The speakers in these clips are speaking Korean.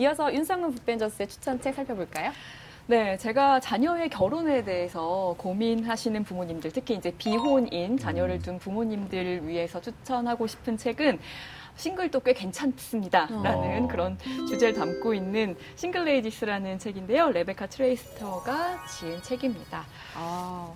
이어서 윤성은 북벤저스의 추천책 살펴볼까요? 네, 제가 자녀의 결혼에 대해서 고민하시는 부모님들, 특히 이제 비혼인 자녀를 둔 부모님들을 위해서 추천하고 싶은 책은 싱글도 꽤 괜찮습니다 라는 어. 그런 주제를 담고 있는 Single Ladies라는 책인데요. 레베카 트레이스터가 지은 책입니다. 아,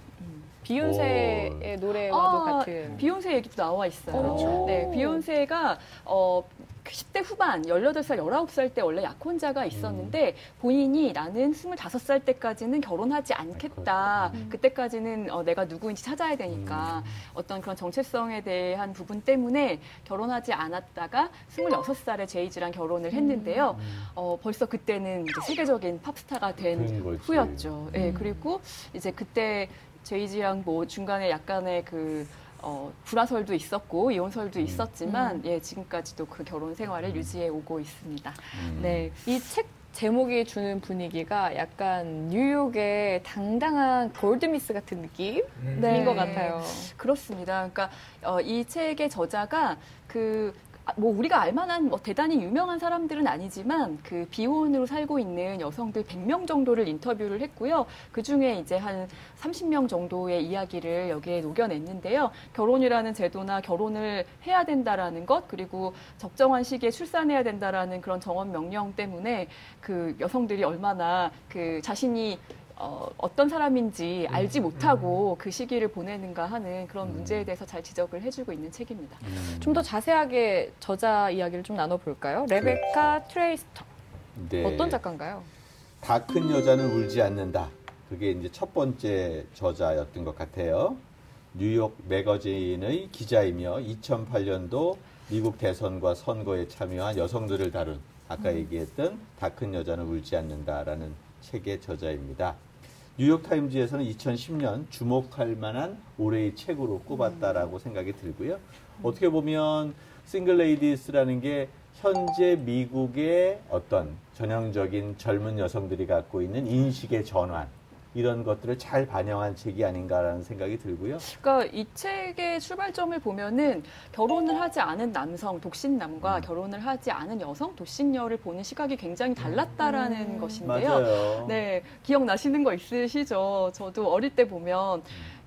비욘세의 노래와도 아, 같은. 비욘세 얘기도 나와 있어요. 그렇죠. 네, 비욘세가 어 10대 후반, 18살, 19살 때 원래 약혼자가 있었는데 본인이 나는 25살 때까지는 결혼하지 않겠다. 음. 그때까지는 어, 내가 누구인지 찾아야 되니까 어떤 그런 정체성에 대한 부분 때문에 결혼하지 않았다가 26살에 제이지랑 결혼을 했는데요. 어, 벌써 그때는 이제 세계적인 팝스타가 된. 후였죠. 예, 음. 그리고 이제 그때 제이지랑 뭐 중간에 약간의 그 어, 불화설도 있었고 이혼설도 있었지만 음. 예 지금까지도 그 결혼 생활을 유지해 오고 있습니다. 음. 네, 이 책 제목이 주는 분위기가 약간 뉴욕의 당당한 골드미스 같은 느낌인 네. 것 같아요. 그렇습니다. 그러니까 어, 이 책의 저자가 그 아, 뭐 우리가 알만한 뭐 대단히 유명한 사람들은 아니지만 그 비혼으로 살고 있는 여성들 100명 정도를 인터뷰를 했고요. 그 중에 이제 한 30명 정도의 이야기를 여기에 녹여냈는데요. 결혼이라는 제도나 결혼을 해야 된다라는 것 그리고 적정한 시기에 출산해야 된다라는 그런 정원 명령 때문에 그 여성들이 얼마나 그 자신이 어, 어떤 사람인지 알지 못하고 그 시기를 보내는가 하는 그런 음. 문제에 대해서 잘 지적을 해주고 있는 책입니다. 음. 좀더 자세하게 저자 이야기를 좀 나눠볼까요? 레베카 트레이스터. 네. 어떤 작가인가요? 다 큰 여자는 울지 않는다. 그게 이제 첫 번째 저자였던 것 같아요. 뉴욕 매거진의 기자이며 2008년도 미국 대선과 선거에 참여한 여성들을 다룬 아까 얘기했던 다 큰 여자는 울지 않는다라는 책의 저자입니다. 뉴욕 타임즈에서는 2010년 주목할 만한 올해의 책으로 꼽았다라고 생각이 들고요. 어떻게 보면 Single Ladies라는 게 현재 미국의 어떤 전형적인 젊은 여성들이 갖고 있는 인식의 전환 이런 것들을 잘 반영한 책이 아닌가라는 생각이 들고요. 그러니까 이 책의 출발점을 보면은 결혼을 하지 않은 남성, 독신남과 음. 결혼을 하지 않은 여성, 독신녀를 보는 시각이 굉장히 달랐다라는 음. 것인데요. 맞아요. 네, 기억나시는 거 있으시죠? 저도 어릴 때 보면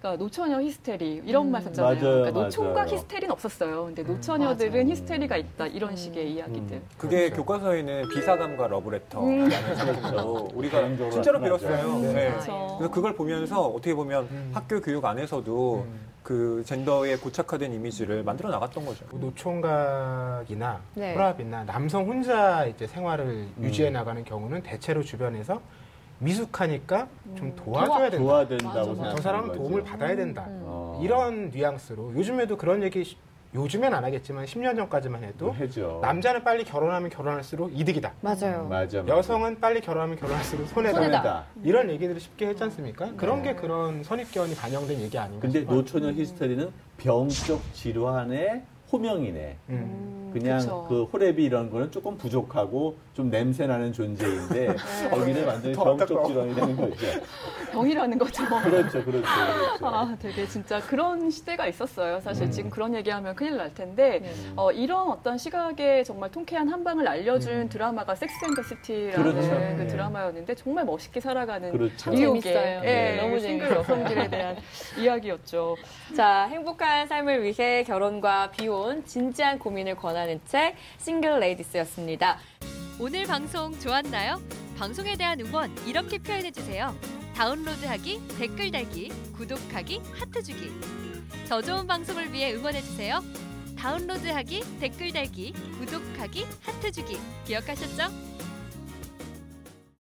그러니까 노처녀 히스테리 이런 음. 말 썼잖아요. 음. 맞아요, 그러니까 노총각 맞아요. 히스테리는 없었어요. 근데 음, 노처녀들은 맞아요. 히스테리가 있다 이런 음. 식의 이야기들. 음. 그게 그렇죠. 교과서에는 B사감과 러브레터라는 작품으로 우리가 개인적으로 진짜로 맞아요. 배웠어요. 네. 네. 그렇죠. 그래서 그걸 보면서 어떻게 보면 음. 학교 교육 안에서도 그 젠더의 고착화된 이미지를 만들어 나갔던 거죠. 뭐 노총각이나 네. 홀아비나 남성 혼자 이제 생활을 음. 유지해 나가는 경우는 대체로 주변에서 미숙하니까 좀 음. 도와줘야 된다. 도와야 된다고 맞아, 맞아. 생각하는 저 사람은 거죠. 도움을 받아야 된다. 음. 어. 이런 뉘앙스로 요즘에도 그런 얘기 시- 요즘엔 안 하겠지만 10년 전까지만 해도 해죠. 남자는 빨리 결혼하면 결혼할수록 이득이다. 맞아요. 맞아, 맞아. 여성은 빨리 결혼하면 결혼할수록 손해다. 손해다. 이런 얘기들을 쉽게 했지 않습니까? 그런 네. 게 그런 선입견이 반영된 얘기 아닌가 근데 싶어요. 노처녀 히스테리는 병적 질환의 호명이네. 음. 음, 그냥 그쵸. 그 호랩이 이런 거는 조금 부족하고 좀 냄새 나는 존재인데 네. 거기는 완전히 더 병적 안타까워. 질환이 되는 거죠. 병이라는 거죠. 그렇죠, 그렇죠, 그렇죠. 아, 되게 진짜 그런 시대가 있었어요. 사실 음. 지금 그런 얘기하면 큰일 날 텐데, 네. 어, 이런 어떤 시각에 정말 통쾌한 한 방을 알려준 드라마가 섹스 앤더 시티라는 그렇죠. 그 네. 드라마였는데, 정말 멋있게 살아가는 그렇죠. 뉴욕의 재밌어요. 예, 네. 너무 싱글. 여성들에 대한 이야기였죠. 자, 행복한 삶을 위해 결혼과 비혼, 진지한 고민을 권하는 책, Single Ladies였습니다. 오늘 방송 좋았나요? 방송에 대한 응원 이렇게 표현해 주세요. 다운로드하기, 댓글 달기, 구독하기, 하트 주기. 더 좋은 방송을 위해 응원해 주세요. 다운로드하기, 댓글 달기, 구독하기, 하트 주기. 기억하셨죠?